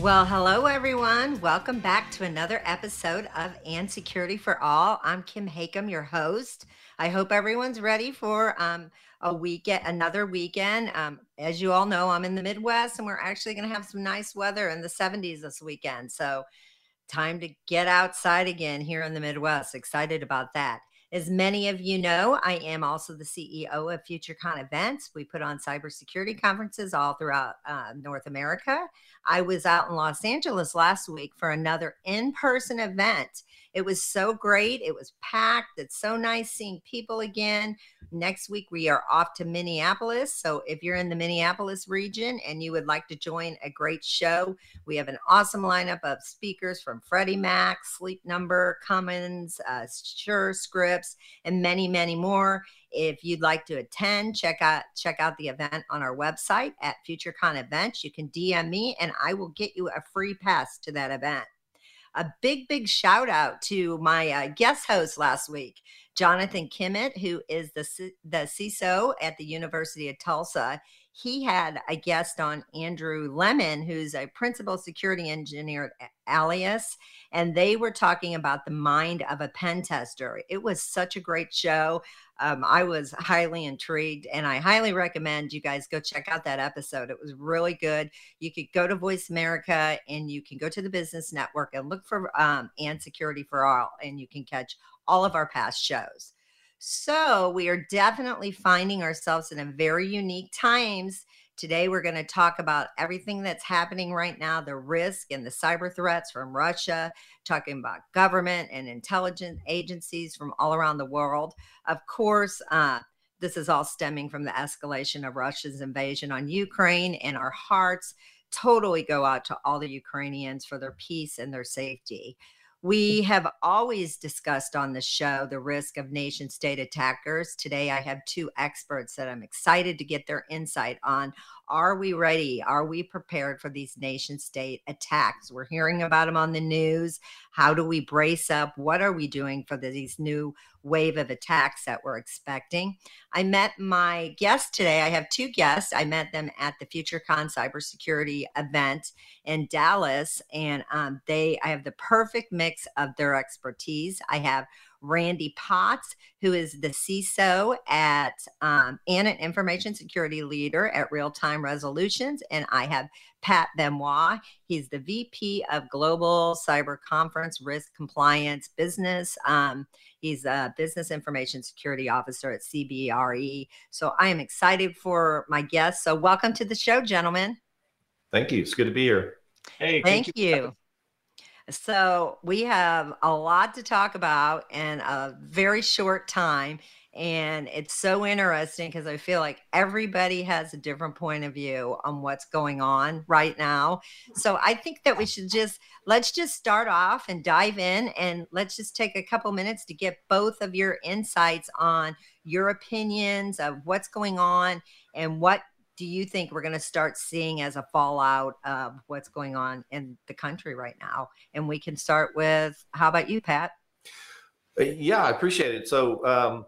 Well, hello everyone. Welcome back to another episode of And Security for All. I'm Kim Hakim, your host. I hope everyone's ready for um, a weekend, another weekend. Um, as you all know, I'm in the Midwest, and we're actually going to have some nice weather in the 70s this weekend. So, time to get outside again here in the Midwest. Excited about that. As many of you know, I am also the CEO of FutureCon Events. We put on cybersecurity conferences all throughout uh, North America. I was out in Los Angeles last week for another in person event. It was so great. It was packed. It's so nice seeing people again. Next week, we are off to Minneapolis. So if you're in the Minneapolis region and you would like to join a great show, we have an awesome lineup of speakers from Freddie Mac, Sleep Number, Cummins, uh, Surescripts, and many, many more. If you'd like to attend, check out check out the event on our website at FutureCon Events. You can DM me and I will get you a free pass to that event. A big, big shout out to my uh, guest host last week, Jonathan Kimmitt, who is the, the CISO at the University of Tulsa. He had a guest on Andrew Lemon, who's a principal security engineer at Alias, and they were talking about the mind of a pen tester. It was such a great show. Um, I was highly intrigued, and I highly recommend you guys go check out that episode. It was really good. You could go to Voice America and you can go to the Business Network and look for um, and Security for All, and you can catch all of our past shows. So we are definitely finding ourselves in a very unique times Today, we're going to talk about everything that's happening right now the risk and the cyber threats from Russia, talking about government and intelligence agencies from all around the world. Of course, uh, this is all stemming from the escalation of Russia's invasion on Ukraine, and our hearts totally go out to all the Ukrainians for their peace and their safety. We have always discussed on the show the risk of nation state attackers. Today, I have two experts that I'm excited to get their insight on. Are we ready? Are we prepared for these nation state attacks? We're hearing about them on the news. How do we brace up? What are we doing for these new wave of attacks that we're expecting? I met my guest today. I have two guests. I met them at the FutureCon cybersecurity event in Dallas, and um, they I have the perfect mix of their expertise. I have Randy Potts, who is the CISO at um, and an information security leader at Real Time Resolutions. And I have Pat Benoit. He's the VP of Global Cyber Conference Risk Compliance Business. Um, he's a Business Information Security Officer at CBRE. So I am excited for my guests. So welcome to the show, gentlemen. Thank you. It's good to be here. Hey, thank, thank you. you. So we have a lot to talk about in a very short time. And it's so interesting because I feel like everybody has a different point of view on what's going on right now. So I think that we should just let's just start off and dive in and let's just take a couple minutes to get both of your insights on your opinions of what's going on and what do you think we're going to start seeing as a fallout of what's going on in the country right now? And we can start with how about you, Pat? Uh, yeah, I appreciate it. So, um,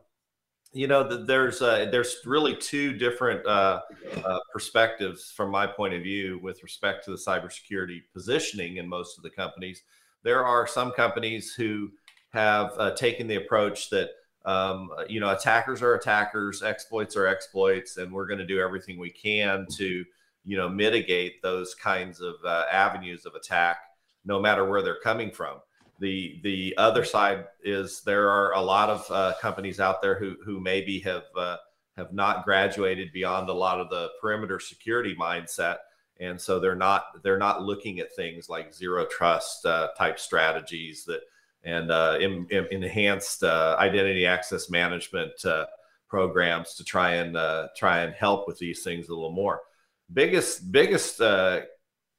you know, there's uh, there's really two different uh, uh, perspectives from my point of view with respect to the cybersecurity positioning in most of the companies. There are some companies who have uh, taken the approach that um, you know, attackers are attackers, exploits are exploits, and we're going to do everything we can to, you know, mitigate those kinds of uh, avenues of attack, no matter where they're coming from. The the other side is there are a lot of uh, companies out there who who maybe have uh, have not graduated beyond a lot of the perimeter security mindset, and so they're not they're not looking at things like zero trust uh, type strategies that and uh, in, in enhanced uh, identity access management uh, programs to try and try and help with these things a little more. Biggest biggest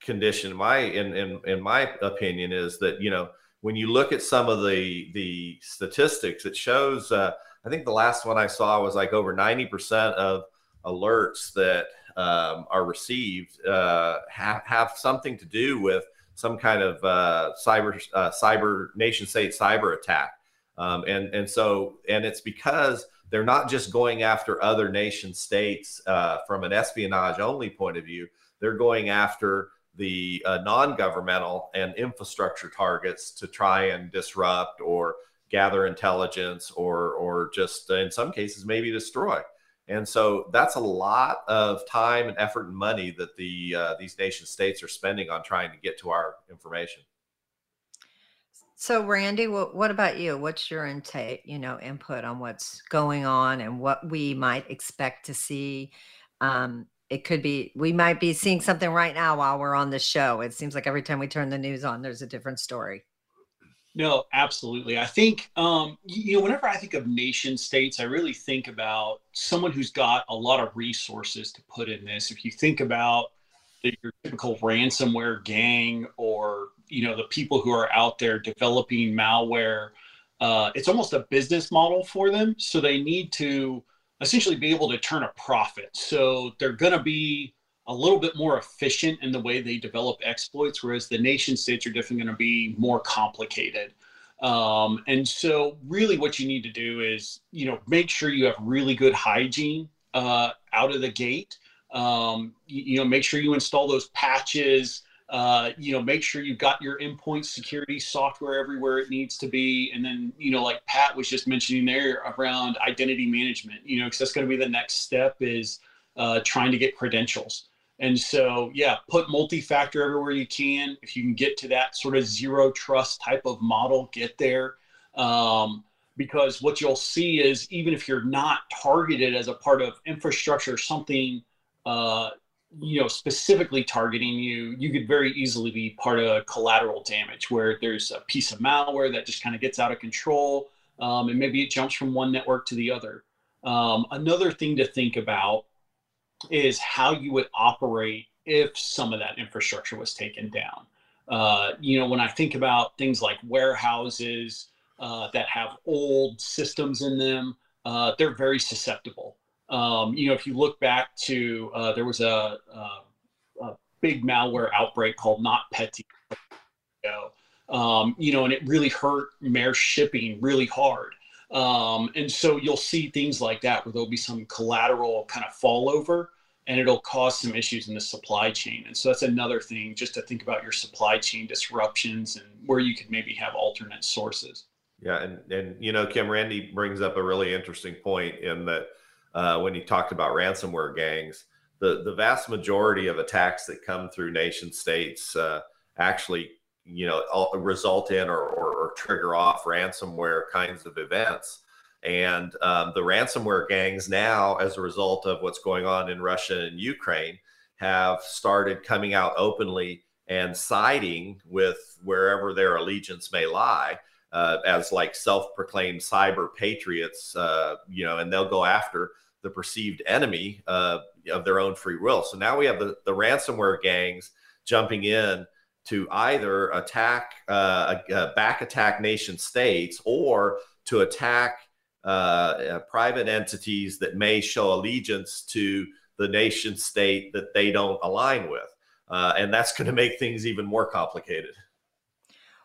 condition, my in, in in my opinion, is that you know when you look at some of the the statistics, it shows. I think the last one I saw was like over ninety percent of alerts that um, are received uh, have have something to do with some kind of uh, cyber uh, cyber nation state cyber attack, um, and and so and it's because they're not just going after other nation states uh, from an espionage only point of view. They're going after the uh, non-governmental and infrastructure targets to try and disrupt or gather intelligence or or just in some cases maybe destroy. And so that's a lot of time and effort and money that the uh, these nation states are spending on trying to get to our information. So, Randy, what, what about you? What's your intake, you know, input on what's going on and what we might expect to see? Um, it could be we might be seeing something right now while we're on the show. It seems like every time we turn the news on, there's a different story. No, absolutely. I think um, you know, whenever I think of nation states, I really think about someone who's got a lot of resources to put in this. If you think about the, your typical ransomware gang or you know the people who are out there developing malware uh, it's almost a business model for them so they need to essentially be able to turn a profit so they're going to be a little bit more efficient in the way they develop exploits whereas the nation states are definitely going to be more complicated um, and so really what you need to do is you know make sure you have really good hygiene uh, out of the gate um, you, you know make sure you install those patches uh, you know, make sure you've got your endpoint security software everywhere it needs to be. And then, you know, like Pat was just mentioning there around identity management, you know, because that's going to be the next step is uh, trying to get credentials. And so, yeah, put multi-factor everywhere you can. If you can get to that sort of zero trust type of model, get there. Um, because what you'll see is even if you're not targeted as a part of infrastructure, something uh, you know specifically targeting you you could very easily be part of collateral damage where there's a piece of malware that just kind of gets out of control um, and maybe it jumps from one network to the other um, another thing to think about is how you would operate if some of that infrastructure was taken down uh, you know when i think about things like warehouses uh, that have old systems in them uh, they're very susceptible um, you know, if you look back to uh, there was a, a, a, big malware outbreak called NotPetya. Um, you know, and it really hurt Maersk shipping really hard. Um, and so you'll see things like that where there'll be some collateral kind of fallover and it'll cause some issues in the supply chain. And so that's another thing just to think about your supply chain disruptions and where you could maybe have alternate sources. Yeah. And, and, you know, Kim Randy brings up a really interesting point in that uh, when he talked about ransomware gangs. The, the vast majority of attacks that come through nation states uh, actually you know result in or, or, or, trigger off ransomware kinds of events and um, the ransomware gangs now as a result of what's going on in russia and ukraine have started coming out openly and siding with wherever their allegiance may lie uh, as like self-proclaimed cyber patriots uh, you know and they'll go after the perceived enemy uh, of their own free will. So now we have the, the ransomware gangs jumping in to either attack, uh, back attack nation states or to attack uh, uh, private entities that may show allegiance to the nation state that they don't align with. Uh, and that's going to make things even more complicated.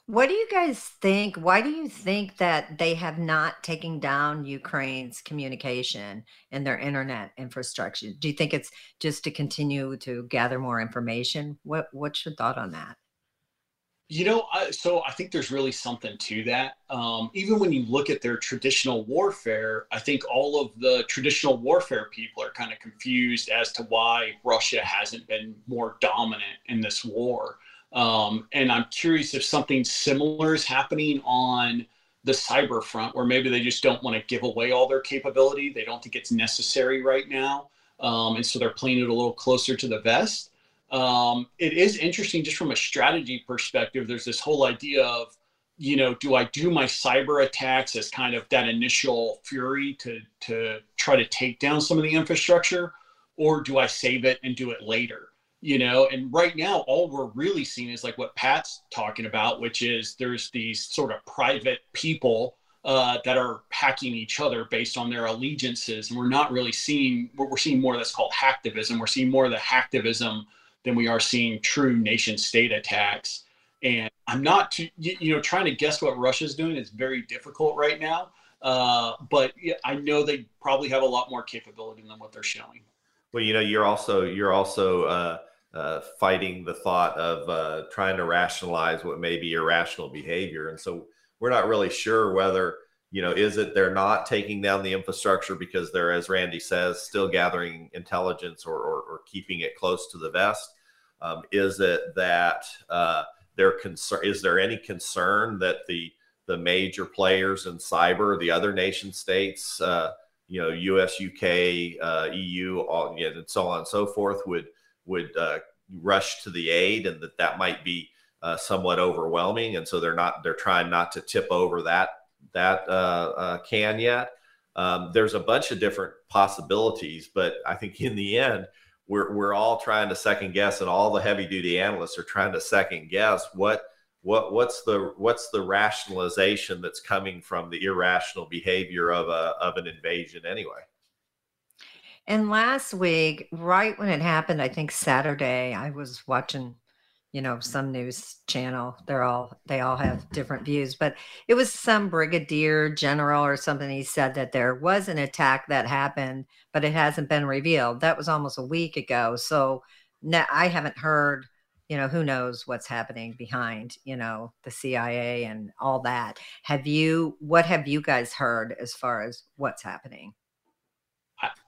What do you guys think? Why do you think that they have not taken down Ukraine's communication and their internet infrastructure? Do you think it's just to continue to gather more information? What What's your thought on that? You know, I, so I think there's really something to that. Um, even when you look at their traditional warfare, I think all of the traditional warfare people are kind of confused as to why Russia hasn't been more dominant in this war. Um, and I'm curious if something similar is happening on the cyber front, where maybe they just don't want to give away all their capability. They don't think it's necessary right now. Um, and so they're playing it a little closer to the vest. Um, it is interesting just from a strategy perspective. There's this whole idea of, you know, do I do my cyber attacks as kind of that initial fury to to try to take down some of the infrastructure, or do I save it and do it later? you know and right now all we're really seeing is like what pat's talking about which is there's these sort of private people uh, that are hacking each other based on their allegiances and we're not really seeing what we're seeing more of that's called hacktivism we're seeing more of the hacktivism than we are seeing true nation state attacks and i'm not too you know trying to guess what russia's doing is very difficult right now uh, but i know they probably have a lot more capability than what they're showing well you know you're also you're also uh uh, fighting the thought of uh, trying to rationalize what may be irrational behavior. And so we're not really sure whether, you know, is it they're not taking down the infrastructure because they're, as Randy says, still gathering intelligence or, or, or keeping it close to the vest? Um, is it that uh, they're concern? Is there any concern that the the major players in cyber, the other nation states, uh, you know, U.S., U.K., uh, EU, all, you know, and so on and so forth, would would uh, rush to the aid, and that that might be uh, somewhat overwhelming, and so they're not they're trying not to tip over that that uh, can yet. Um, there's a bunch of different possibilities, but I think in the end, we're we're all trying to second guess, and all the heavy duty analysts are trying to second guess what what what's the what's the rationalization that's coming from the irrational behavior of a of an invasion anyway. And last week, right when it happened, I think Saturday, I was watching, you know, some news channel. They're all they all have different views, but it was some brigadier general or something. He said that there was an attack that happened, but it hasn't been revealed. That was almost a week ago. So now I haven't heard, you know, who knows what's happening behind, you know, the CIA and all that. Have you what have you guys heard as far as what's happening?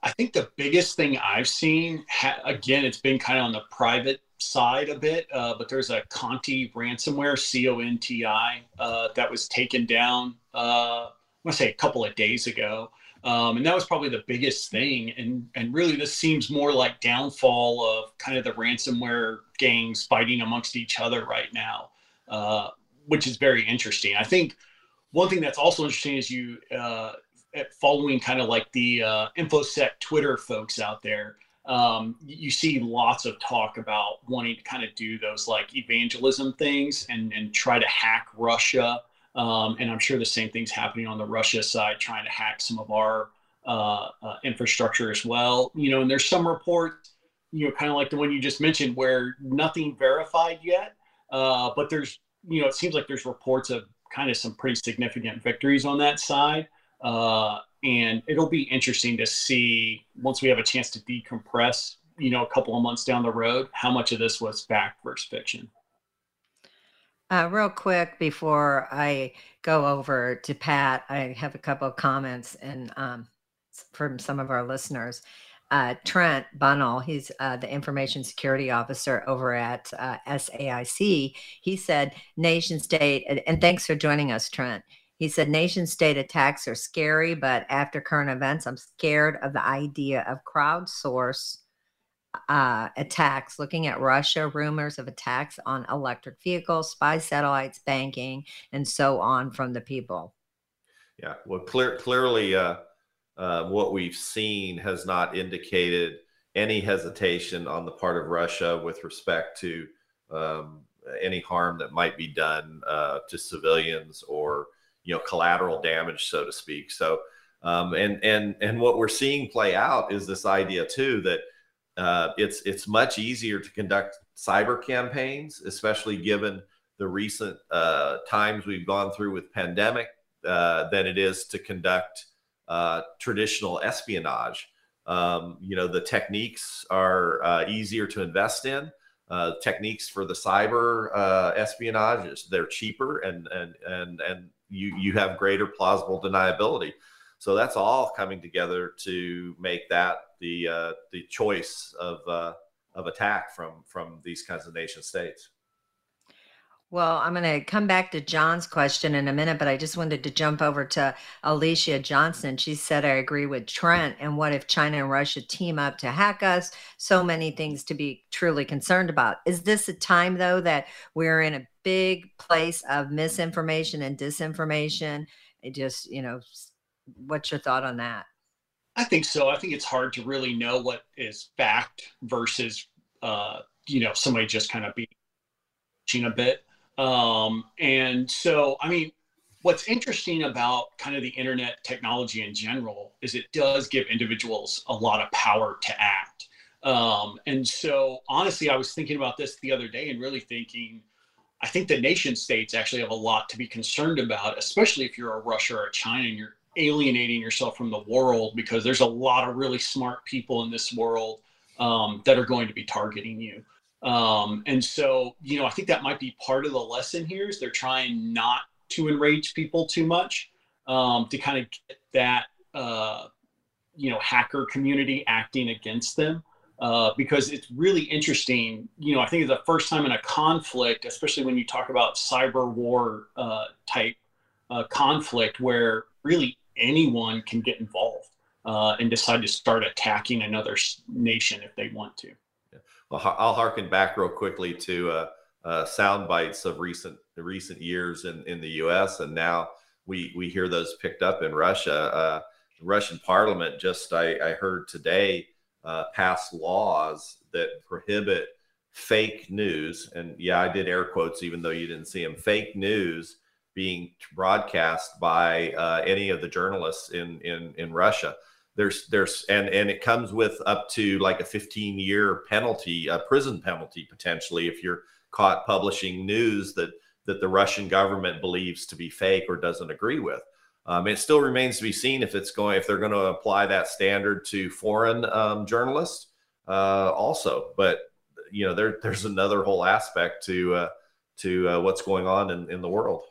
I, think the biggest thing I've seen, again, it's been kind of on the private side a bit, uh, but there's a Conti ransomware, C O N T I, uh, that was taken down, uh, I want to say a couple of days ago. Um, and that was probably the biggest thing. And, and really, this seems more like downfall of kind of the ransomware gangs fighting amongst each other right now, uh, which is very interesting. I think one thing that's also interesting is you uh, following kind of like the uh, infosec twitter folks out there um, you see lots of talk about wanting to kind of do those like evangelism things and, and try to hack russia. Um, and i'm sure the same thing's happening on the russia side trying to hack some of our uh, uh, infrastructure as well. You know and there's some reports you know kind of like the one you just mentioned where nothing verified yet. Uh, but there's you know it seems like there's reports of kind of some pretty significant victories on that side. Uh, and it'll be interesting to see once we have a chance to decompress, you know, a couple of months down the road, how much of this was fact versus fiction. Uh, real quick before I go over to Pat, I have a couple of comments and um, from some of our listeners. Uh, Trent Bunnell, he's uh, the information security officer over at uh, SAIC. He said, nation state, and, and thanks for joining us, Trent. He said, nation state attacks are scary, but after current events, I'm scared of the idea of crowdsource uh, attacks, looking at Russia, rumors of attacks on electric vehicles, spy satellites, banking, and so on from the people. Yeah, well, clear, clearly, uh, uh, what we've seen has not indicated any hesitation on the part of Russia with respect to um, any harm that might be done uh, to civilians or you know collateral damage, so to speak. So um, and and and what we're seeing play out is this idea too that uh, it's it's much easier to conduct cyber campaigns, especially given the recent uh, times we've gone through with pandemic, uh, than it is to conduct uh, traditional espionage. Um, you know, the techniques are uh, easier to invest in. Uh, techniques for the cyber espionage they're cheaper and and and and you you have greater plausible deniability. So that's all coming together to make that the uh, the choice of uh, of attack from from these kinds of nation states. Well, I'm going to come back to John's question in a minute, but I just wanted to jump over to Alicia Johnson. She said, I agree with Trent. And what if China and Russia team up to hack us? So many things to be truly concerned about. Is this a time, though, that we're in a big place of misinformation and disinformation? It just, you know, what's your thought on that? I think so. I think it's hard to really know what is fact versus uh, you know somebody just kind of being a bit. Um, and so, I mean, what's interesting about kind of the internet technology in general is it does give individuals a lot of power to act. Um, and so, honestly, I was thinking about this the other day and really thinking, I think the nation states actually have a lot to be concerned about, especially if you're a Russia or a China and you're alienating yourself from the world because there's a lot of really smart people in this world um, that are going to be targeting you. Um, and so, you know, I think that might be part of the lesson here is they're trying not to enrage people too much um, to kind of get that, uh, you know, hacker community acting against them. Uh, because it's really interesting. You know, I think it's the first time in a conflict, especially when you talk about cyber war uh, type uh, conflict, where really anyone can get involved uh, and decide to start attacking another nation if they want to. Well, I'll harken back real quickly to uh, sound bites of recent recent years in, in the U.S. and now we we hear those picked up in Russia. The Russian Parliament just I, I heard today uh, passed laws that prohibit fake news, and yeah, I did air quotes even though you didn't see them. Fake news being broadcast by uh, any of the journalists in in in Russia. There's there's and and it comes with up to like a 15 year penalty, a prison penalty potentially if you're caught publishing news that that the Russian government believes to be fake or doesn't agree with. Um, it still remains to be seen if it's going if they're going to apply that standard to foreign um, journalists uh, also. But you know there there's another whole aspect to uh, to uh, what's going on in, in the world.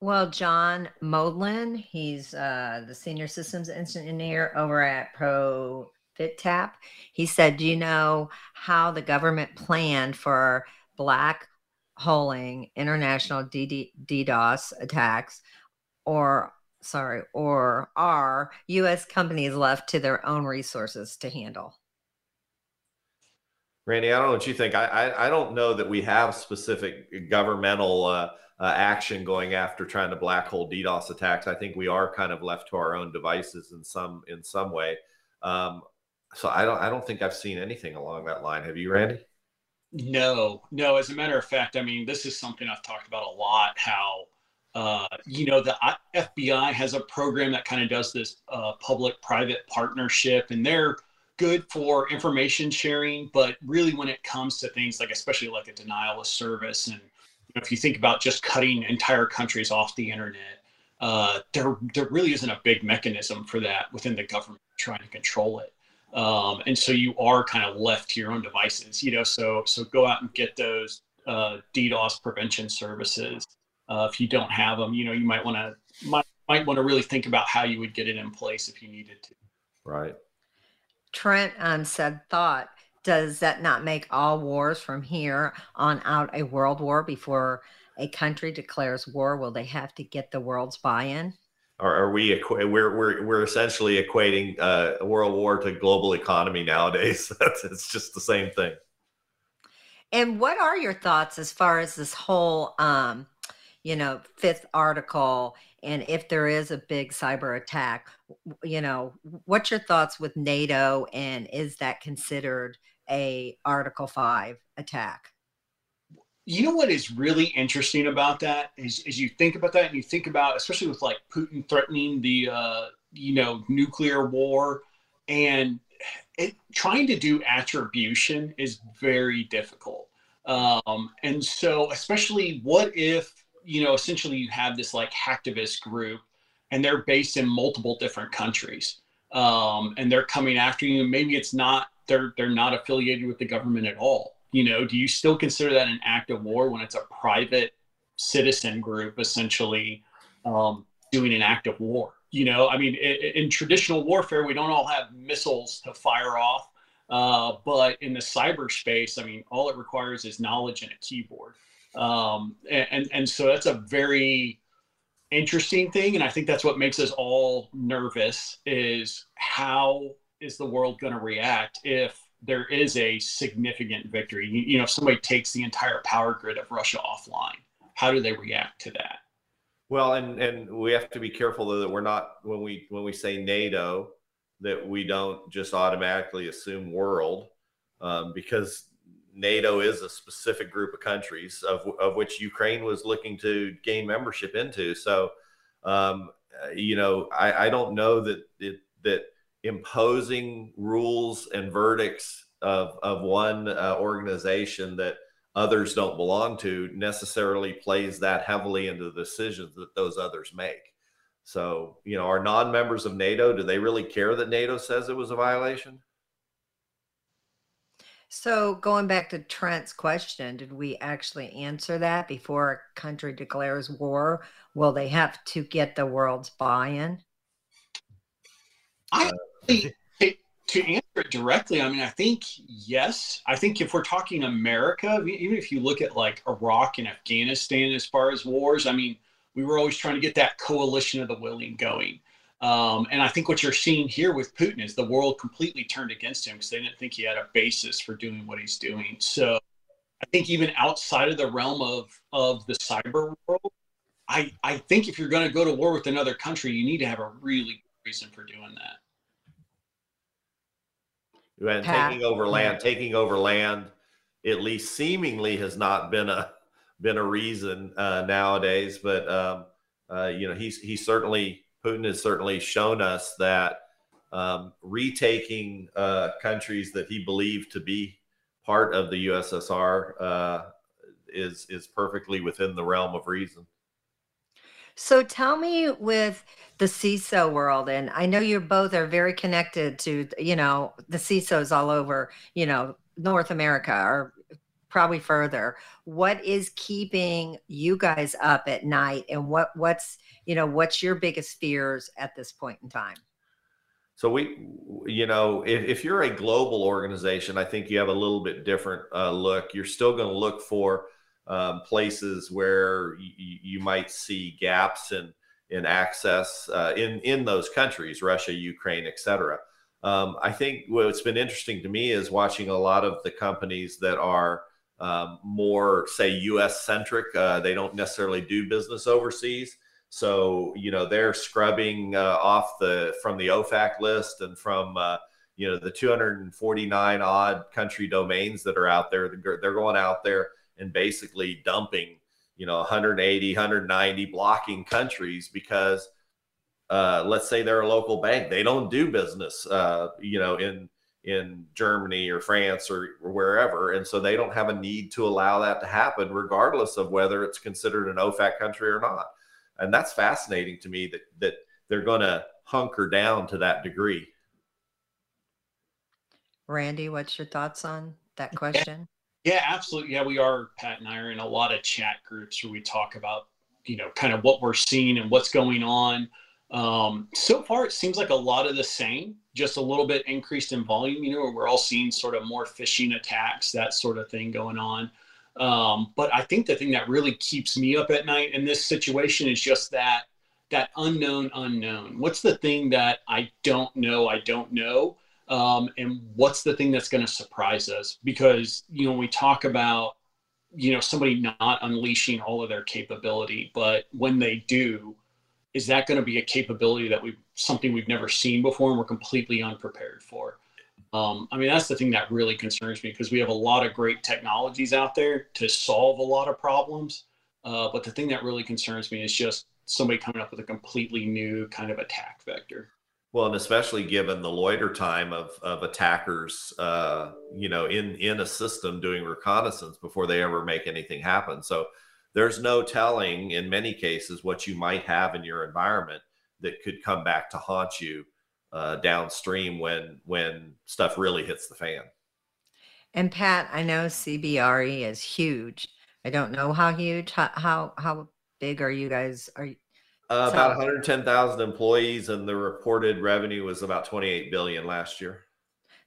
Well, John Modlin, he's uh, the senior systems engineer over at Pro. ProFitTap. He said, Do you know how the government planned for black holing international DDoS attacks or sorry, or are US companies left to their own resources to handle? Randy, I don't know what you think. I, I, I don't know that we have specific governmental uh, uh, action going after trying to black hole DDoS attacks. I think we are kind of left to our own devices in some in some way. Um, so I don't I don't think I've seen anything along that line. Have you, Randy? No, no. As a matter of fact, I mean, this is something I've talked about a lot. How uh, you know the FBI has a program that kind of does this uh, public-private partnership, and they're good for information sharing. But really, when it comes to things like, especially like a denial of service and if you think about just cutting entire countries off the internet, uh, there there really isn't a big mechanism for that within the government trying to control it. Um, and so you are kind of left to your own devices, you know. So so go out and get those uh, DDoS prevention services. Uh, if you don't have them, you know, you might want to might might want to really think about how you would get it in place if you needed to. Right. Trent um, said thought does that not make all wars from here on out a world war before a country declares war? Will they have to get the world's buy-in? Are, are we we're, we're we're essentially equating uh, world war to global economy nowadays? it's just the same thing. And what are your thoughts as far as this whole, um, you know, fifth article? And if there is a big cyber attack, you know, what's your thoughts with NATO? And is that considered a Article 5 attack. You know what is really interesting about that is, is you think about that and you think about, especially with like Putin threatening the, uh, you know, nuclear war and it, trying to do attribution is very difficult. Um, and so, especially what if, you know, essentially you have this like hacktivist group and they're based in multiple different countries um, and they're coming after you. Maybe it's not they're they're not affiliated with the government at all. You know, do you still consider that an act of war when it's a private citizen group essentially um, doing an act of war? You know, I mean, in, in, traditional warfare, we don't all have missiles to fire off, uh, but in the cyberspace, I mean, all it requires is knowledge and a keyboard. Um, and and so that's a very interesting thing, and I think that's what makes us all nervous is how is the world going to react if there is a significant victory? You, you know, if somebody takes the entire power grid of Russia offline, how do they react to that? Well, and and we have to be careful though that we're not when we when we say NATO that we don't just automatically assume world. um, because NATO is a specific group of countries of, of which Ukraine was looking to gain membership into. So, um, you know, I, I, don't know that it, that imposing rules and verdicts of, of one uh, organization that others don't belong to necessarily plays that heavily into the decisions that those others make. So, you know, are non-members of NATO, do they really care that NATO says it was a violation? So going back to Trent's question, did we actually answer that before a country declares war? Will they have to get the world's buy-in? I uh, to answer it directly, I mean, I think yes. I think if we're talking America, even if you look at like Iraq and Afghanistan as far as wars, I mean, we were always trying to get that coalition of the willing going. Um, and I think what you're seeing here with Putin is the world completely turned against him because they didn't think he had a basis for doing what he's doing. So I think even outside of the realm of of the cyber world, I I think if you're going to go to war with another country, you need to have a really good reason for doing that. And taking over land, taking over land, at least seemingly has not been a been a reason uh, nowadays. But um, uh, you know, he's he certainly Putin has certainly shown us that um, retaking uh, countries that he believed to be part of the USSR uh, is is perfectly within the realm of reason. So tell me with the CISO world, and I know you both are very connected to, you know, the CISOs all over, you know, North America or probably further. What is keeping you guys up at night and what what's, you know, what's your biggest fears at this point in time? So we, you know, if, if you're a global organization, I think you have a little bit different uh, look. You're still going to look for um, places where you might see gaps in in access uh, in in those countries, Russia, Ukraine, etc. Um, I think what's been interesting to me is watching a lot of the companies that are um, more, say, U.S. centric. Uh, they don't necessarily do business overseas, so you know they're scrubbing uh, off the from the OFAC list and from uh, you know the 249 odd country domains that are out there. They're going out there and basically dumping, you know, 180, 190 blocking countries because uh, let's say they're a local bank, they don't do business, uh, you know, in in Germany or France or, or wherever, and so they don't have a need to allow that to happen, regardless of whether it's considered an OFAC country or not. And that's fascinating to me that that they're going to hunker down to that degree. Randy, what's your thoughts on that question? Yeah, absolutely. Yeah, we are. Pat and I are in a lot of chat groups where we talk about, you know, kind of what we're seeing and what's going on. Um, so far, it seems like a lot of the same, just a little bit increased in volume. You know, we're all seeing sort of more phishing attacks, that sort of thing going on. Um, but I think the thing that really keeps me up at night in this situation is just that that unknown unknown. What's the thing that I don't know? I don't know um, and what's the thing that's going to surprise us because you know we talk about you know somebody not unleashing all of their capability but when they do is that going to be a capability that we something we've never seen before and we're completely unprepared for. Um, i mean that's the thing that really concerns me because we have a lot of great technologies out there to solve a lot of problems. Uh, but the thing that really concerns me is just somebody coming up with a completely new kind of attack vector. Well, and especially given the loiter time of of attackers, uh, you know, in in a system doing reconnaissance before they ever make anything happen. So there's no telling in many cases what you might have in your environment that could come back to haunt you uh, downstream when when stuff really hits the fan. And Pat, I know CBRE is huge. I don't know how huge. How how, how big are you guys? Are you, uh, about 110,000 employees, and the reported revenue was about 28 billion last year.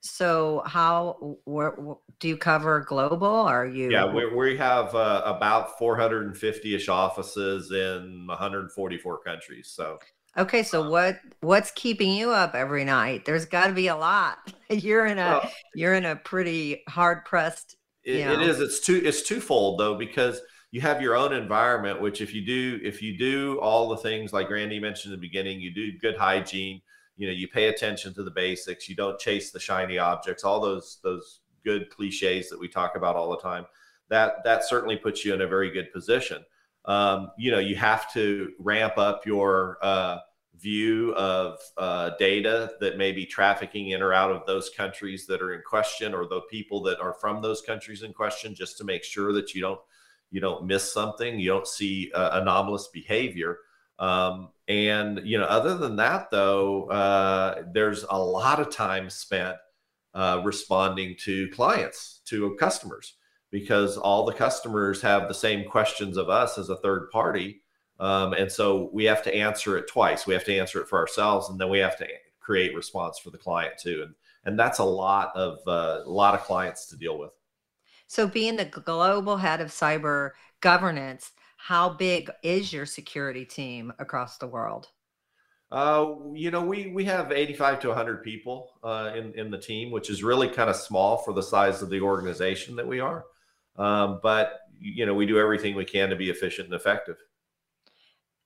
So, how where, do you cover global? Are you? Yeah, we, we have uh, about 450 ish offices in 144 countries. So, okay, so what what's keeping you up every night? There's got to be a lot. You're in a well, you're in a pretty hard pressed. It, it is. It's two. It's twofold though because you have your own environment which if you do if you do all the things like randy mentioned in the beginning you do good hygiene you know you pay attention to the basics you don't chase the shiny objects all those those good cliches that we talk about all the time, that that certainly puts you in a very good position. Um, you know, you have to ramp up your uh, view of uh, data that may be trafficking in or out of those countries that are in question, or the people that are from those countries in question, just to make sure that you don't you don't miss something, you don't see uh, anomalous behavior. Um, and you know, other than that, though, uh, there's a lot of time spent uh, responding to clients, to customers, because all the customers have the same questions of us as a third party, um, and so we have to answer it twice. We have to answer it for ourselves, and then we have to create response for the client too. And and that's a lot of uh, a lot of clients to deal with. So, being the global head of cyber governance, how big is your security team across the world? Uh, you know, we we have 85 to 100 people uh, in in the team, which is really kind of small for the size of the organization that we are. Um, but you know, we do everything we can to be efficient and effective.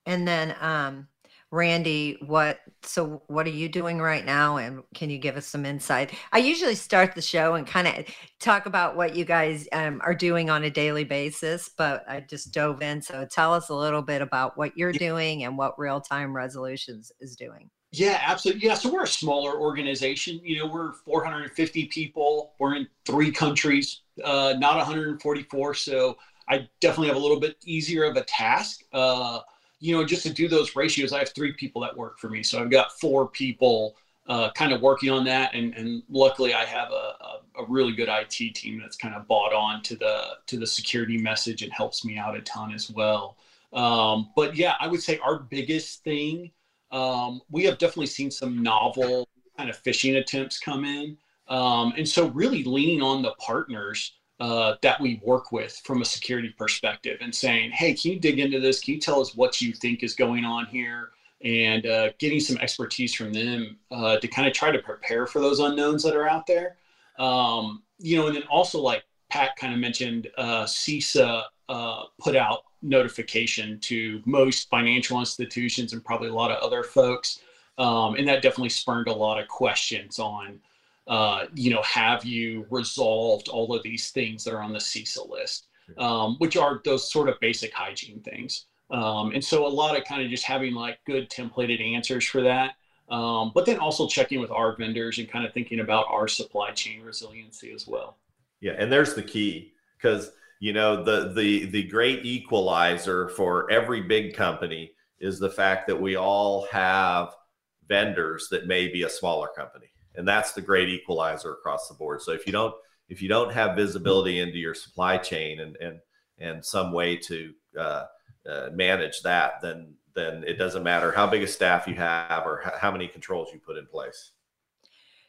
And then, um, Randy, what so what are you doing right now and can you give us some insight? I usually start the show and kind of talk about what you guys um, are doing on a daily basis, but I just dove in. So tell us a little bit about what you're doing and what real time resolutions is doing. Yeah, absolutely. Yeah, so we're a smaller organization. You know, we're 450 people. We're in three countries, uh, not 144. So I definitely have a little bit easier of a task. Uh, you know, just to do those ratios, I have three people that work for me. So I've got four people uh, kind of working on that. And, and luckily I have a, a, a, really good IT team that's kind of bought on to the, to the security message and helps me out a ton as well. Um, but yeah, I would say our biggest thing, um, we have definitely seen some novel kind of phishing attempts come in. Um, and so really leaning on the partners uh, that we work with from a security perspective and saying, hey, can you dig into this? Can you tell us what you think is going on here? And uh, getting some expertise from them uh, to kind of try to prepare for those unknowns that are out there. Um, you know, and then also like Pat kind of mentioned, uh, CISA uh, put out notification to most financial institutions and probably a lot of other folks. Um, and that definitely spurned a lot of questions on uh, you know, have you resolved all of these things that are on the CISA list, um, which are those sort of basic hygiene things. Um, and so a lot of kind of just having like good templated answers for that. Um, but then also checking with our vendors and kind of thinking about our supply chain resiliency as well. Yeah, and there's the key because you know the the the great equalizer for every big company is the fact that we all have vendors that may be a smaller company and that's the great equalizer across the board. So if you don't if you don't have visibility into your supply chain and and and some way to uh, uh, manage that then then it doesn't matter how big a staff you have or how many controls you put in place.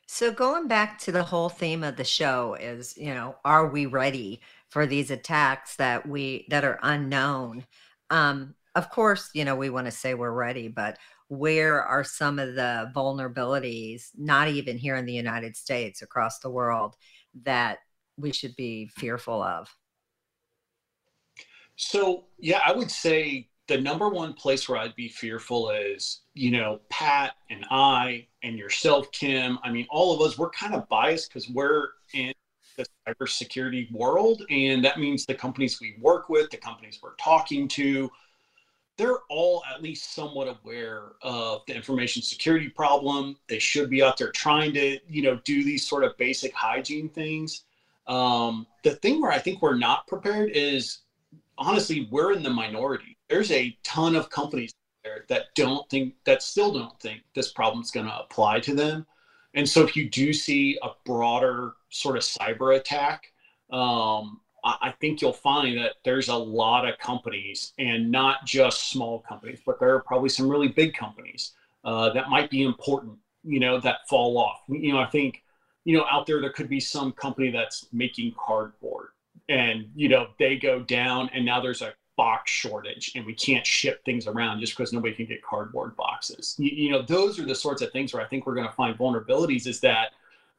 So going back to the whole theme of the show is you know are we ready for these attacks that we that are unknown? Um of course you know we want to say we're ready but where are some of the vulnerabilities, not even here in the United States, across the world, that we should be fearful of? So, yeah, I would say the number one place where I'd be fearful is, you know, Pat and I and yourself, Kim. I mean, all of us, we're kind of biased because we're in the cybersecurity world. And that means the companies we work with, the companies we're talking to, they're all at least somewhat aware of the information security problem. They should be out there trying to, you know, do these sort of basic hygiene things. Um, the thing where I think we're not prepared is honestly, we're in the minority. There's a ton of companies there that don't think, that still don't think this problem's going to apply to them. And so if you do see a broader sort of cyber attack, um, I think you'll find that there's a lot of companies, and not just small companies, but there are probably some really big companies uh, that might be important, you know, that fall off. You know, I think, you know, out there there could be some company that's making cardboard, and you know they go down, and now there's a box shortage, and we can't ship things around just because nobody can get cardboard boxes. You, you know, those are the sorts of things where I think we're going to find vulnerabilities. Is that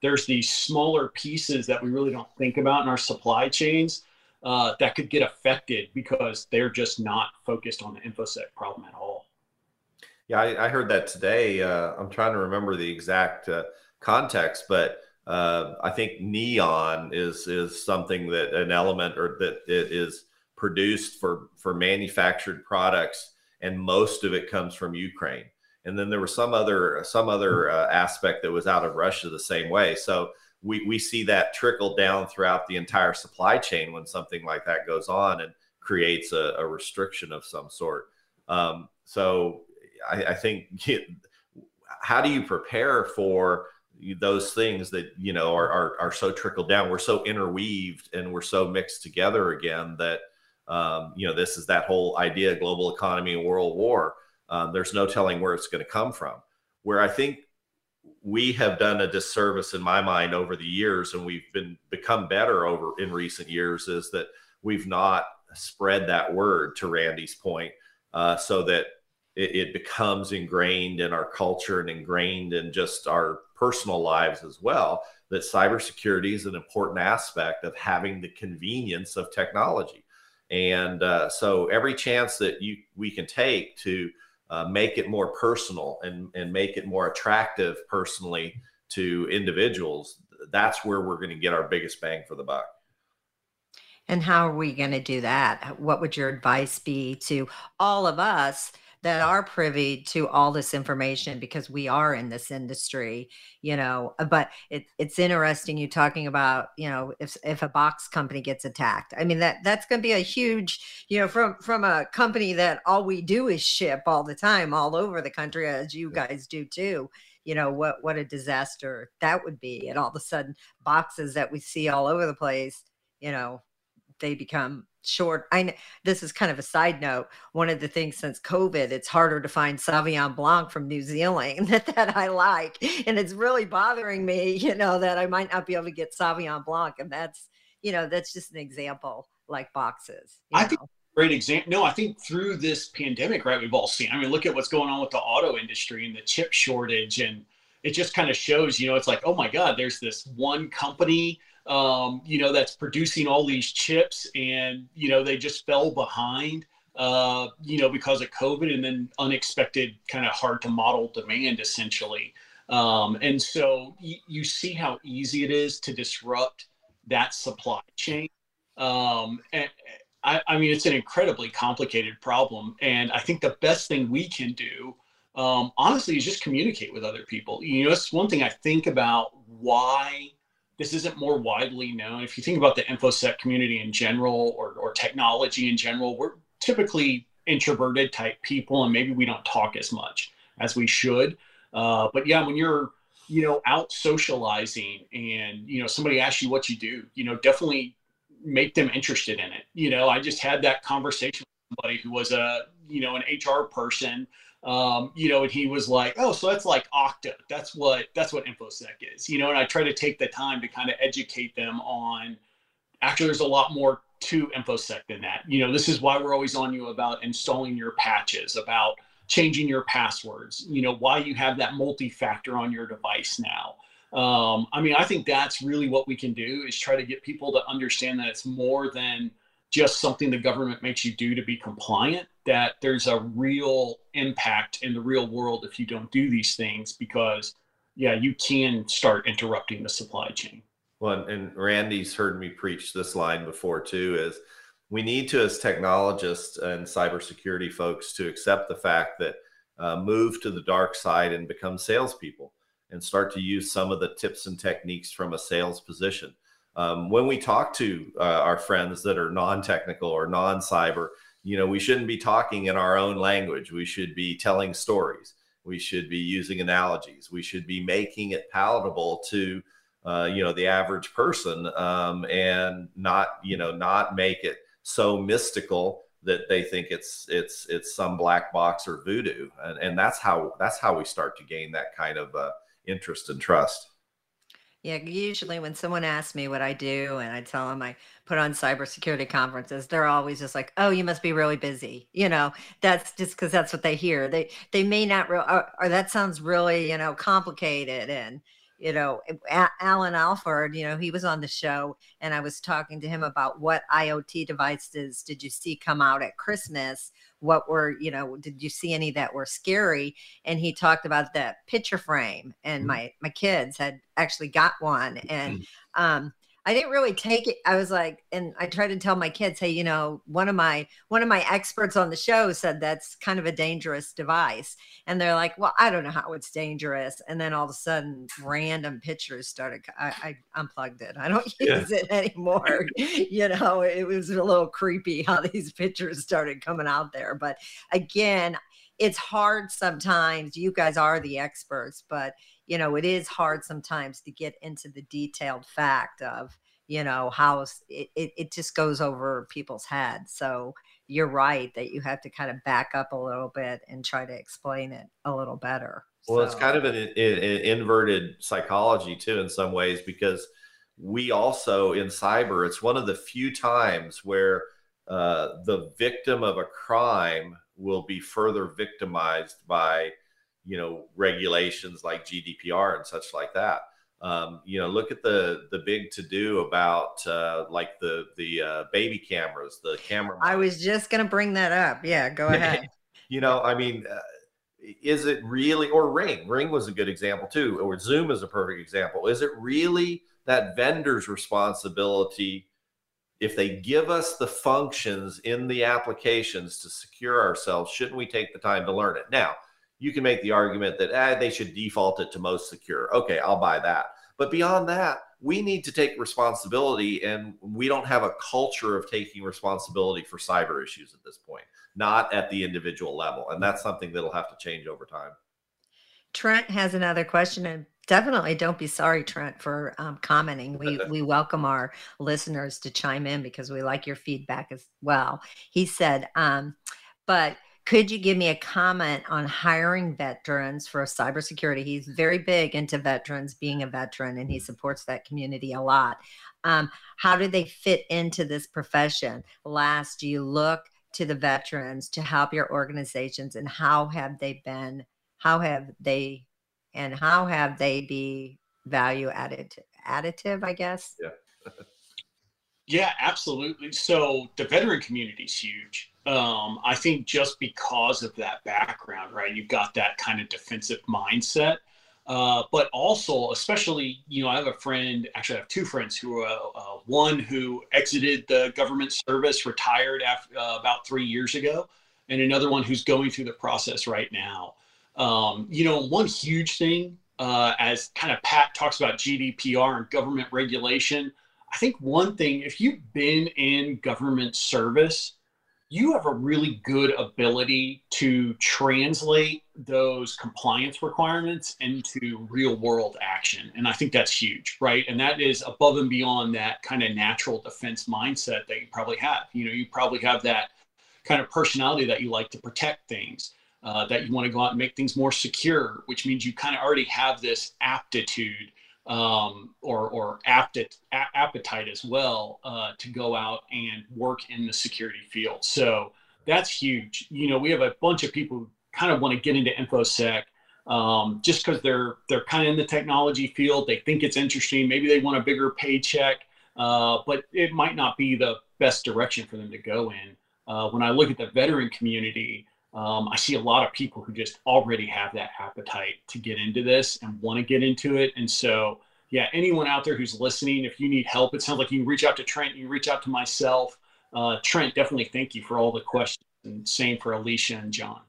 there's these smaller pieces that we really don't think about in our supply chains uh, that could get affected because they're just not focused on the infosec problem at all. Yeah, I, I heard that today. Uh, I'm trying to remember the exact uh, context, but uh, I think neon is is something that an element or that it is produced for for manufactured products, and most of it comes from Ukraine. And then there was some other some other uh, aspect that was out of Russia the same way. So we we see that trickle down throughout the entire supply chain when something like that goes on and creates a, a restriction of some sort. Um, so I, I think how do you prepare for those things that you know are, are, are so trickled down we're so interweaved and we're so mixed together again that um, you know this is that whole idea global economy and world war um, there's no telling where it's going to come from where i think we have done a disservice in my mind over the years and we've been become better over in recent years is that we've not spread that word to randy's point uh, so that it, it becomes ingrained in our culture and ingrained in just our personal lives as well that cybersecurity is an important aspect of having the convenience of technology. And uh, so every chance that you we can take to uh, make it more personal and, and make it more attractive personally to individuals, that's where we're going to get our biggest bang for the buck. And how are we going to do that? What would your advice be to all of us that are privy to all this information because we are in this industry, you know. Uh, but it, it's interesting you talking about, you know, if if a box company gets attacked. I mean that that's going to be a huge, you know, from from a company that all we do is ship all the time all over the country, as you guys do too you know what what a disaster that would be and all of a sudden boxes that we see all over the place you know they become short. I this is kind of a side note. One of the things since COVID, it's harder to find Sauvignon Blanc from New Zealand that, that I like, and it's really bothering me. You know that I might not be able to get Sauvignon Blanc, and that's you know that's just an example like boxes. I know? think great example. No, I think through this pandemic, right, we've all seen. I mean, look at what's going on with the auto industry and the chip shortage, and it just kind of shows. You know, it's like, oh my God, there's this one company um, you know, that's producing all these chips and, you know, they just fell behind, uh, you know, because of COVID and then unexpected kind of hard to model demand essentially. Um, and so y- you see how easy it is to disrupt that supply chain. Um, and, I, I, mean, it's an incredibly complicated problem. And I think the best thing we can do, um, honestly, is just communicate with other people. You know, it's one thing I think about why this isn't more widely known. If you think about the InfoSec community in general or, or technology in general, we're typically introverted type people and maybe we don't talk as much as we should. Uh, but yeah, when you're, you know, out socializing and, you know, somebody asks you what you do, you know, definitely make them interested in it. You know, I just had that conversation with somebody who was a, you know, an HR person um, you know, and he was like, "Oh, so that's like Okta. That's what that's what InfoSec is." You know, and I try to take the time to kind of educate them on. Actually, there's a lot more to InfoSec than that. You know, this is why we're always on you about installing your patches, about changing your passwords. You know, why you have that multi-factor on your device now. Um, I mean, I think that's really what we can do is try to get people to understand that it's more than just something the government makes you do to be compliant that there's a real impact in the real world if you don't do these things because yeah you can start interrupting the supply chain. Well and randy's heard me preach this line before too is we need to as technologists and cybersecurity folks to accept the fact that uh, move to the dark side and become salespeople and start to use some of the tips and techniques from a sales position um, when we talk to uh, our friends that are non-technical or non-cyber you know we shouldn't be talking in our own language. We should be telling stories. We should be using analogies. We should be making it palatable to uh, you know the average person um, and not you know not make it so mystical that they think it's it's it's some black box or voodoo. And, and that's how that's how we start to gain that kind of uh, interest and trust yeah, usually when someone asks me what I do and I tell them I put on cybersecurity conferences, they're always just like, "Oh, you must be really busy." You know, that's just because that's what they hear. They they may not real or, or that sounds really you know complicated and you know, Allan Alford, you know, he was on the show and I was talking to him about what IoT devices did you see come out at Christmas? What were, you know, did you see any that were scary? And he talked about that picture frame and mm-hmm. my my kids had actually got one and mm-hmm. um I didn't really take it. I was like, and I tried to tell my kids, hey, you know, one of my one of my experts on the show said that's kind of a dangerous device. And they're like, well, I don't know how it's dangerous. And then all of a sudden, random pictures started. I, I unplugged it. I don't use yeah. it anymore. you know, it was a little creepy how these pictures started coming out there. But again, it's hard sometimes. You guys are the experts, but you know, it is hard sometimes to get into the detailed fact of, you know, how it, it, it just goes over people's heads. So you're right that you have to kind of back up a little bit and try to explain it a little better. Well, so. it's kind of an, an, an inverted psychology too, in some ways, because we also in cyber, it's one of the few times where uh, the victim of a crime will be further victimized by you know regulations like GDPR and such like that. Um, you know, look at the the big to do about uh, like the the uh, baby cameras, the camera. I was just gonna bring that up. Yeah, go ahead. you know, I mean, uh, is it really or Ring? Ring was a good example too, or Zoom is a perfect example. Is it really that vendor's responsibility? If they give us the functions in the applications to secure ourselves, shouldn't we take the time to learn it? Now, you can make the argument that eh, they should default it to most secure. Okay, I'll buy that. But beyond that, we need to take responsibility, and we don't have a culture of taking responsibility for cyber issues at this point, not at the individual level. And that's something that'll have to change over time. Trent has another question, and definitely don't be sorry, Trent, for um, commenting. We we welcome our listeners to chime in because we like your feedback as well. He said, um, but could you give me a comment on hiring veterans for cybersecurity? He's very big into veterans, being a veteran, and he supports that community a lot. Um, how do they fit into this profession? Last, do you look to the veterans to help your organizations, and how have they been? How have they, and how have they be value added additive? I guess. Yeah. yeah, absolutely. So the veteran community is huge um, I think just because of that background, right? You've got that kind of defensive mindset. Uh, but also, especially, you know, I have a friend, actually, I have two friends who are uh, one who exited the government service, retired after, uh, about three years ago, and another one who's going through the process right now. Um, you know, one huge thing, uh, as kind of Pat talks about GDPR and government regulation, I think one thing, if you've been in government service, you have a really good ability to translate those compliance requirements into real world action. And I think that's huge, right? And that is above and beyond that kind of natural defense mindset that you probably have. You know, you probably have that kind of personality that you like to protect things, uh, that you want to go out and make things more secure, which means you kind of already have this aptitude um, or or appetite, appetite as well uh, to go out and work in the security field. So that's huge. You know, we have a bunch of people who kind of want to get into infosec um, just because they're they're kind of in the technology field. They think it's interesting. Maybe they want a bigger paycheck, uh, but it might not be the best direction for them to go in. Uh, when I look at the veteran community, um, I see a lot of people who just already have that appetite to get into this and want to get into it. And so, yeah, anyone out there who's listening, if you need help, it sounds like you can reach out to Trent, you reach out to myself. Uh, Trent, definitely thank you for all the questions, and same for Alicia and John.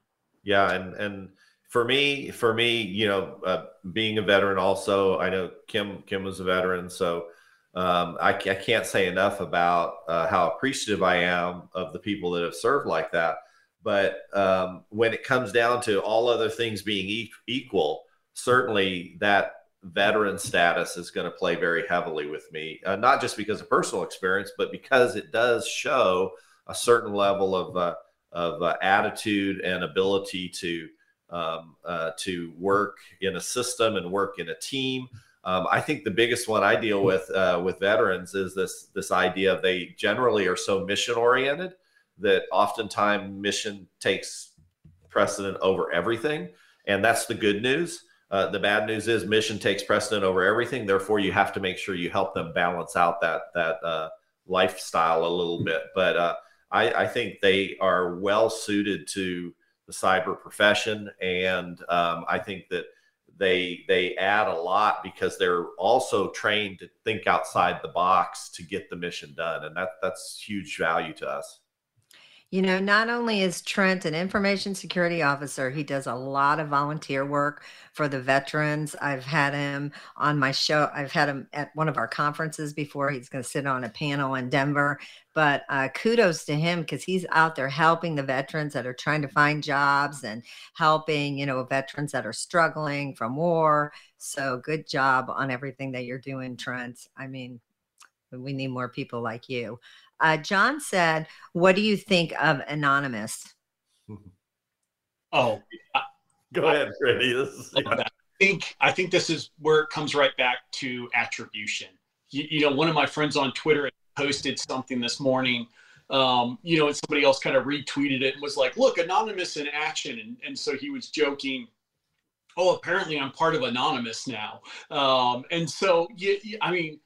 Yeah, and and for me, for me, you know, uh, being a veteran, also, I know Kim Kim was a veteran, so um, I, I, can't say enough about uh, how appreciative I am of the people that have served like that. But um, when it comes down to all other things being e- equal, certainly that veteran status is going to play very heavily with me, uh, not just because of personal experience, but because it does show a certain level of uh, of uh, attitude and ability to um, uh, to work in a system and work in a team. Um, I think the biggest one I deal with uh, with veterans is this this idea of they generally are so mission oriented that oftentimes mission takes precedent over everything. And that's the good news. uh, the bad news is mission takes precedent over everything. Therefore, you have to make sure you help them balance out that that uh, lifestyle a little bit. But uh, I, I, think they are well suited to the cyber profession, and um, I think that they they add a lot because they're also trained to think outside the box to get the mission done, and that that's huge value to us. You know, not only is Trent an information security officer, he does a lot of volunteer work for the veterans. I've had him on my show. I've had him at one of our conferences before. He's going to sit on a panel in Denver. But uh, kudos to him because he's out there helping the veterans that are trying to find jobs and helping, you know, veterans that are struggling from war. So good job on everything that you're doing, Trent. I mean, we need more people like you. Uh, John said, "What do you think of Anonymous?" Oh, go ahead, Freddie. Is, yeah. I think I think this is where it comes right back to attribution. You, you know, one of my friends on Twitter posted something this morning. Um, you know, and somebody else kind of retweeted it and was like, "Look, Anonymous in action," and, and so he was joking oh apparently i'm part of anonymous now um, and so yeah, i mean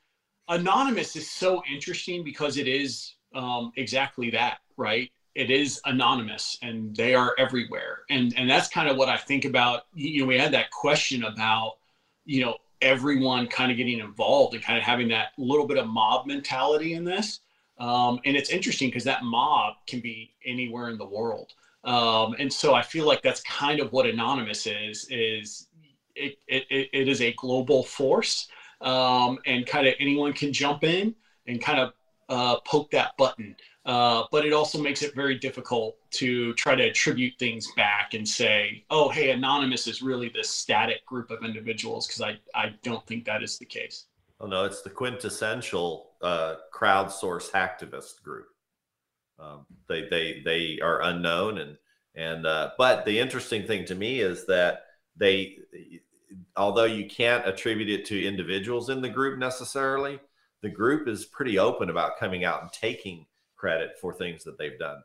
anonymous is so interesting because it is um, exactly that, right? It is anonymous and they are everywhere. And and that's kind of what I think about. You know, we had that question about, you know, everyone kind of getting involved and kind of having that little bit of mob mentality in this. Um, and it's interesting because that mob can be anywhere in the world. Um, and so I feel like that's kind of what anonymous is, is it, it, it is a global force um, and kind of anyone can jump in and kind of uh, poke that button. Uh, but it also makes it very difficult to try to attribute things back and say, oh, hey, Anonymous is really this static group of individuals, because I, I don't think that is the case. Oh, no, it's the quintessential uh, crowdsource hacktivist group. Um, they, they, they are unknown. And, and uh, but the interesting thing to me is that they although you can't attribute it to individuals in the group necessarily, the group is pretty open about coming out and taking credit for things that they've done.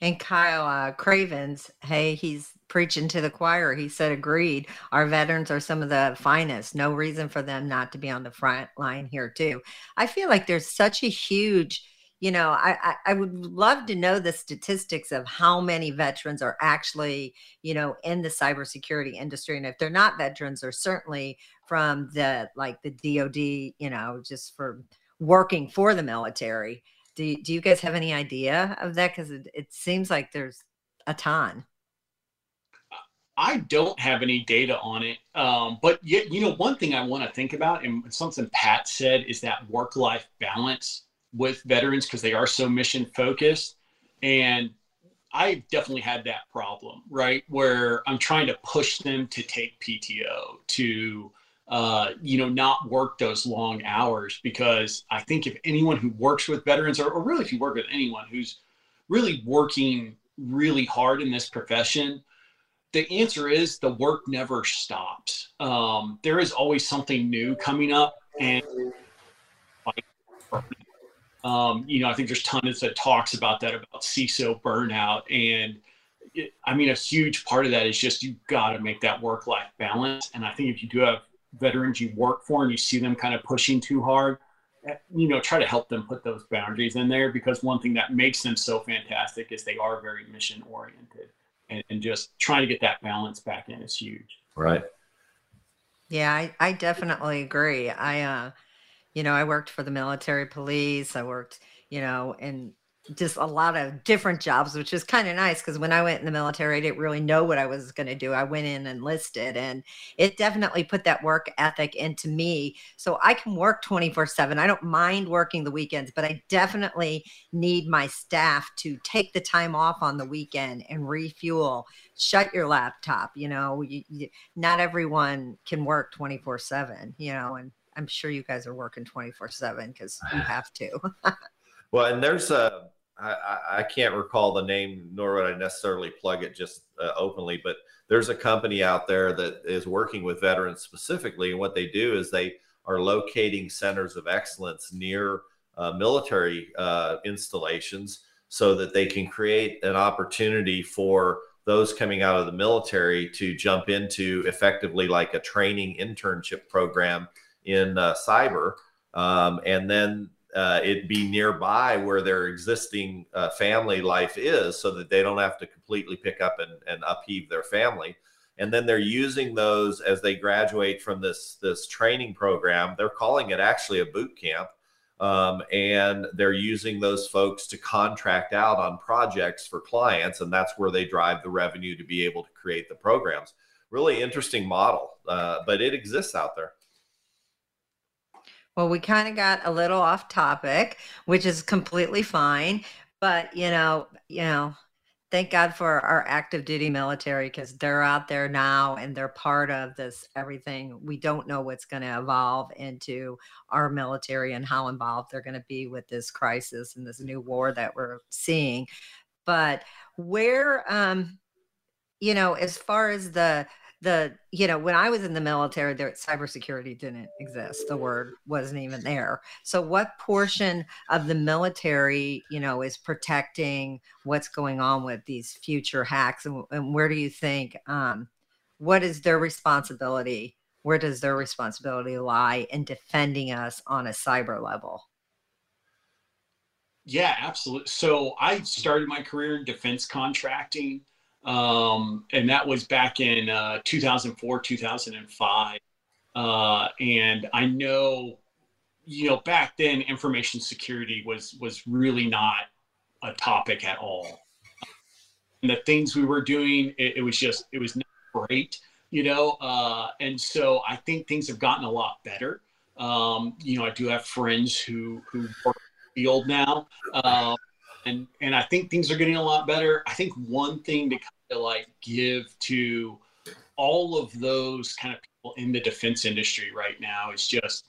And Kyle uh, Cravens, hey, he's preaching to the choir. He said, agreed. Our veterans are some of the finest. No reason for them not to be on the front line here, too. I feel like there's such a huge you know I, I, I would love to know the statistics of how many veterans are actually you know in the cybersecurity industry and if they're not veterans they're certainly from the like the dod you know just for working for the military. Do, do you guys have any idea of that? Because it, it seems like there's a ton. I don't have any data on it. Um, but yet, you know, one thing I want to think about, and something Pat said, is that work life balance with veterans because they are so mission focused. And I've definitely had that problem, right? Where I'm trying to push them to take PTO, to, uh, you know, not work those long hours because I think if anyone who works with veterans, or, or really if you work with anyone who's really working really hard in this profession, the answer is the work never stops. Um, there is always something new coming up, and like um, you know, I think there's tons that talks about that about CISO burnout, and it, I mean, a huge part of that is just you've got to make that work-life balance. And I think if you do have veterans you work for and you see them kind of pushing too hard, eh, you know, try to help them put those boundaries in there because one thing that makes them so fantastic is they are very mission oriented, and, and just trying to get that balance back in is huge. Right. Yeah, I, I definitely agree. I uh you know, I worked for the military police. I worked, you know, in just a lot of different jobs, which is kind of nice because when I went in the military, I didn't really know what I was going to do. I went in and enlisted, and it definitely put that work ethic into me. So I can work 24 7. I don't mind working the weekends, but I definitely need my staff to take the time off on the weekend and refuel. Shut your laptop. You know, you, you, not everyone can work 24 7, you know, and I'm sure you guys are working 24 seven because you have to. well, and there's a, I, I can't recall the name, nor would I necessarily plug it just uh, openly, but there's a company out there that is working with veterans specifically. And what they do is they are locating centers of excellence near uh, military uh, installations so that they can create an opportunity for those coming out of the military to jump into effectively like a training internship program in uh, cyber. Um, and then uh, it be nearby where their existing uh, family life is so that they don't have to completely pick up and, and upheave their family. And then they're using those as they graduate from this this training program. They're calling it actually a boot camp um, and they're using those folks to contract out on projects for clients and that's where they drive the revenue to be able to create the programs. Really interesting model uh, but it exists out there well we kind of got a little off topic which is completely fine but you know you know thank God for our active duty military because they're out there now and they're part of this everything. We don't know what's going to evolve into our military and how involved they're going to be with this crisis and this new war that we're seeing. But where, um, you know, as far as the the you know when i was in the military there cybersecurity didn't exist. The word wasn't even there. So what portion of the military you know is protecting what's going on with these future hacks? And, and where do you think um, what is their responsibility? Where does their responsibility lie in defending us on a cyber level? Yeah absolutely so i started my career in defense contracting um, and that was back in uh, 2004, 2005. Uh, and I know, you know, back then information security was was really not a topic at all. And the things we were doing, it, it was just it was not great, you know. Uh, and so I think things have gotten a lot better. Um, you know, I do have friends who who work in the field now. Um, and and I think things are getting a lot better. I think one thing to to like give to all of those kind of people in the defense industry right now is just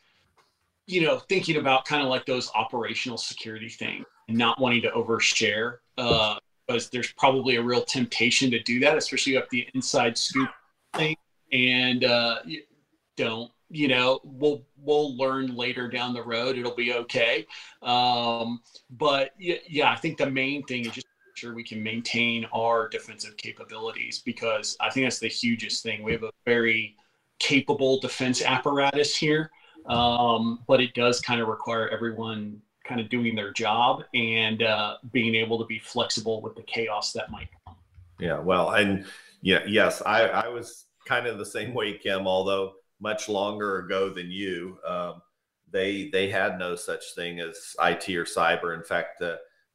you know thinking about kind of like those operational security things and not wanting to overshare uh, because there's probably a real temptation to do that especially up the inside scoop thing. And uh, don't you know we'll we'll learn later down the road it'll be okay. Um, but yeah i think the main thing is just sure we can maintain our defensive capabilities because I think that's the hugest thing. We have a very capable defense apparatus here, um, but it does kind of require everyone kind of doing their job and uh, being able to be flexible with the chaos that might come. Yeah, well, and yeah, yes, I, I was kind of the same way, Kim, although much longer ago than you. Um, they they had no such thing as IT or cyber. In fact,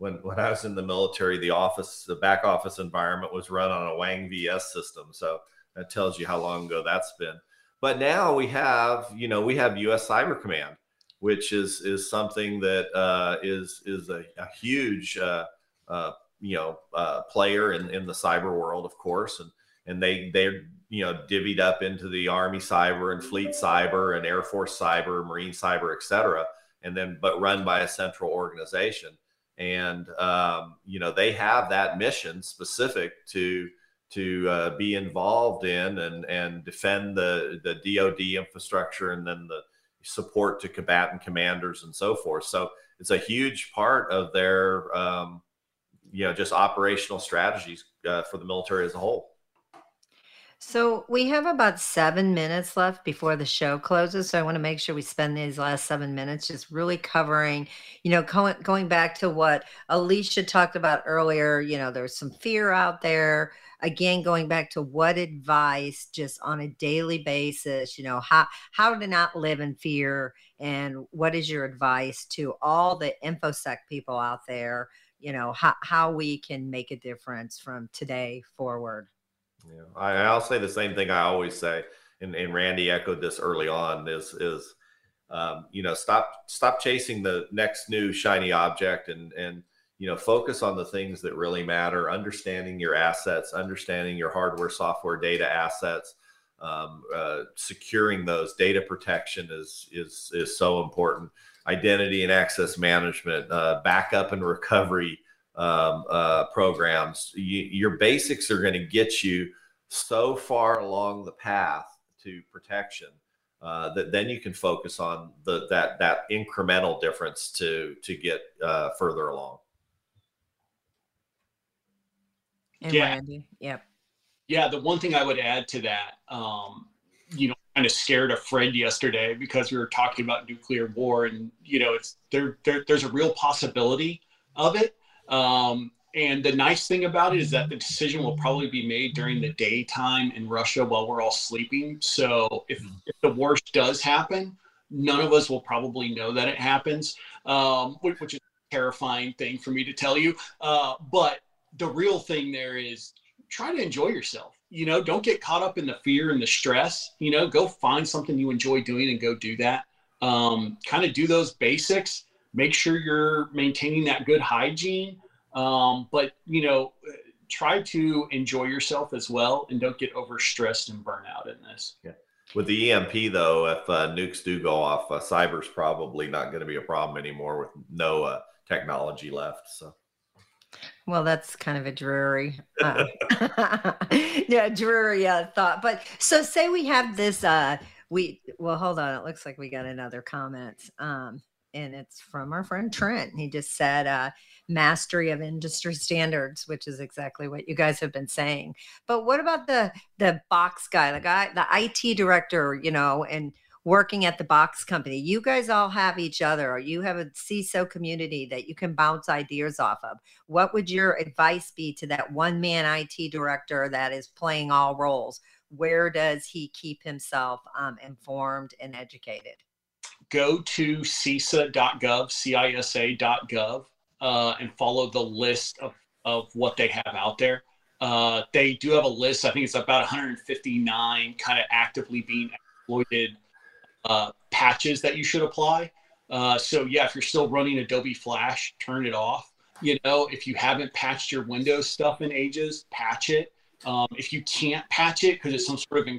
when when I was in the military, the office, the back office environment was run on a Wang VS system. So that tells you how long ago that's been. But now we have, you know, we have U.S. Cyber Command, which is is something that uh, is is a, a huge, uh, uh, you know, uh, player in in the cyber world, of course, and and they they're you know divvied up into the Army cyber and Fleet cyber and Air Force cyber, Marine cyber, et cetera, and then but run by a central organization and um, you know they have that mission specific to to uh, be involved in and and defend the the DoD infrastructure and then the support to combatant commanders and so forth. So it's a huge part of their um, you know just operational strategies uh, for the military as a whole. So we have about seven minutes left before the show closes. So I want to make sure we spend these last seven minutes just really covering, you know, going, going back to what Alicia talked about earlier. You know, there's some fear out there. Again, going back to what advice just on a daily basis, you know, how how to not live in fear and what is your advice to all the infosec people out there, you know, how, how we can make a difference from today forward. Yeah, I, I'll say the same thing I always say, and, and Randy echoed this early on. Is is um, you know stop stop chasing the next new shiny object and and you know focus on the things that really matter. Understanding your assets, understanding your hardware, software, data assets, um, uh, securing those. Data protection is is is so important. Identity and access management, uh, backup and recovery um, uh, programs, you, your basics are going to get you so far along the path to protection uh, that then you can focus on the that that incremental difference to to get uh, further along. And yeah. Randy, yep. Yeah, the one thing I would add to that, um, you know, kind of scared a friend yesterday because we were talking about nuclear war, and you know, it's there. there there's a real possibility of it. Um, and the nice thing about it is that the decision will probably be made during the daytime in Russia while we're all sleeping. So if, if the worst does happen, none of us will probably know that it happens, um, which, which, is a terrifying thing for me to tell you. Uh, but the real thing there is try to enjoy yourself. You know, don't get caught up in the fear and the stress. You know, go find something you enjoy doing and go do that. Um, kind of do those basics. Make sure you're maintaining that good hygiene. Um, but you know, try to enjoy yourself as well, and don't get overstressed and burn out in this. Yeah. With the EMP though, if uh, nukes do go off, uh, cyber's probably not going to be a problem anymore with no uh, technology left. So. Well, that's kind of a dreary, uh, yeah, dreary uh, thought. But so, say we have this. Uh, we well, hold on. It looks like we got another comment, um, and it's from our friend Trent. He just said, uh, mastery of industry standards, which is exactly what you guys have been saying. But what about the the box guy, the guy, the IT director, you know, and working at the box company? You guys all have each other, or you have a CISO community that you can bounce ideas off of. What would your advice be to that one man IT director that is playing all roles? Where does he keep himself um, informed and educated? Go to CISA.gov, CISA.gov uh, and follow the list of, of what they have out there. Uh, they do have a list. I think it's about 159 kind of actively being exploited uh, patches that you should apply. Uh, so yeah, if you're still running Adobe Flash, turn it off. You know, if you haven't patched your Windows stuff in ages, patch it. Um, if you can't patch it because it's some sort of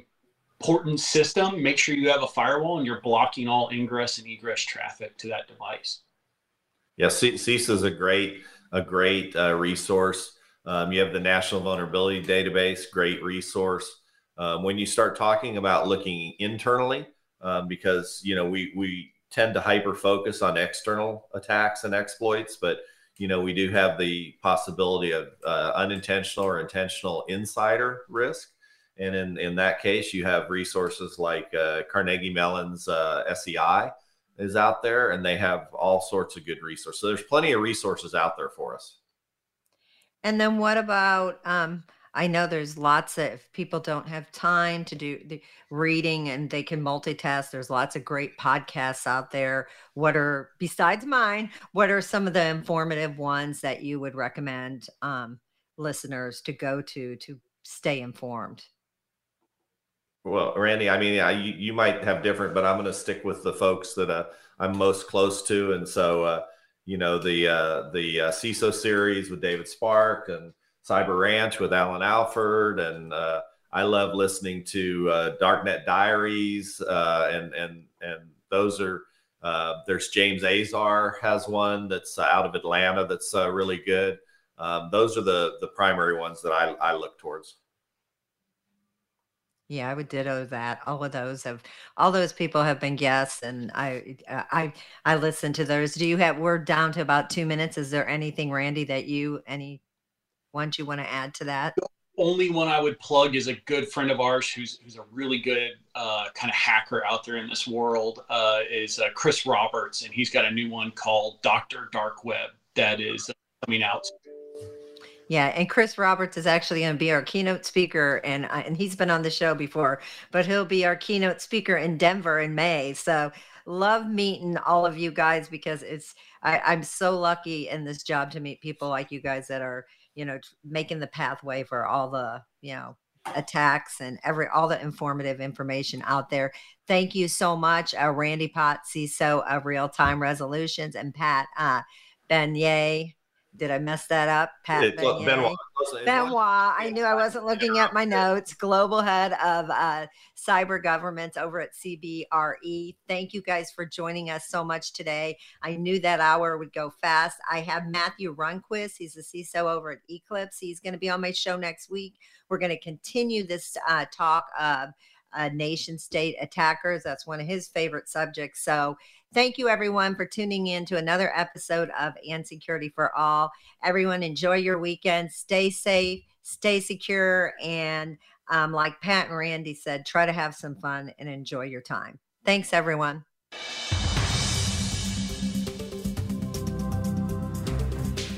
important system, make sure you have a firewall and you're blocking all ingress and egress traffic to that device. Yeah, CISA is a great a great uh, resource. Um, you have the National Vulnerability Database, great resource. Um, when you start talking about looking internally, um, because you know we we tend to hyper focus on external attacks and exploits, but you know we do have the possibility of uh, unintentional or intentional insider risk. And in, in that case, you have resources like uh, Carnegie Mellon's uh, SEI, is out there and they have all sorts of good resources. So there's plenty of resources out there for us. And then what about um I know there's lots of people don't have time to do the reading and they can multitask. There's lots of great podcasts out there. What are besides mine, what are some of the informative ones that you would recommend um, listeners to go to to stay informed? Well, Randy, I mean, you, you might have different, but I'm going to stick with the folks that uh, I'm most close to, and so uh, you know the uh, the uh, CISO series with David Spark and Cyber Ranch with Allan Alford, and uh, I love listening to uh, Darknet Diaries, uh, and and and those are uh, there's James Azar has one that's uh, out of Atlanta that's uh, really good. Um, those are the the primary ones that I, I look towards. Yeah, I would ditto that. All of those have, all those people have been guests, and I, uh, I, I listen to those. Do you have? We're down to about two minutes. Is there anything, Randy, that you any ones you want to add to that? Only one I would plug is a good friend of ours who's who's a really good uh, kind of hacker out there in this world. Uh, is uh, Chris Roberts, and he's got a new one called Doctor Dark Web that is coming out yeah, and Chris Roberts is actually going to be our keynote speaker, and uh, and he's been on the show before, but he'll be our keynote speaker in Denver in May. So love meeting all of you guys because it's I, I'm so lucky in this job to meet people like you guys that are you know making the pathway for all the you know attacks and every all the informative information out there. Thank you so much, uh, Randy Potts, CISO of Real Time Resolutions, and Pat uh, Benoit did I mess that up? Pat Benoit. Benoit. Benoit. I knew I wasn't looking at my notes. Global head of uh, cyber governments over at CBRE. Thank you guys for joining us so much today. I knew that hour would go fast. I have Matthew Rosenquist. He's the CISO over at Eclipz. He's going to be on my show next week. We're going to continue this uh, talk of uh, nation state attackers. That's one of his favorite subjects. So Thank you, everyone, for tuning in to another episode of And Security for All. Everyone, enjoy your weekend. Stay safe, stay secure, and um, like Pat and Randy said, try to have some fun and enjoy your time. Thanks, everyone.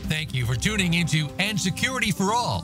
Thank you for tuning into And Security for All.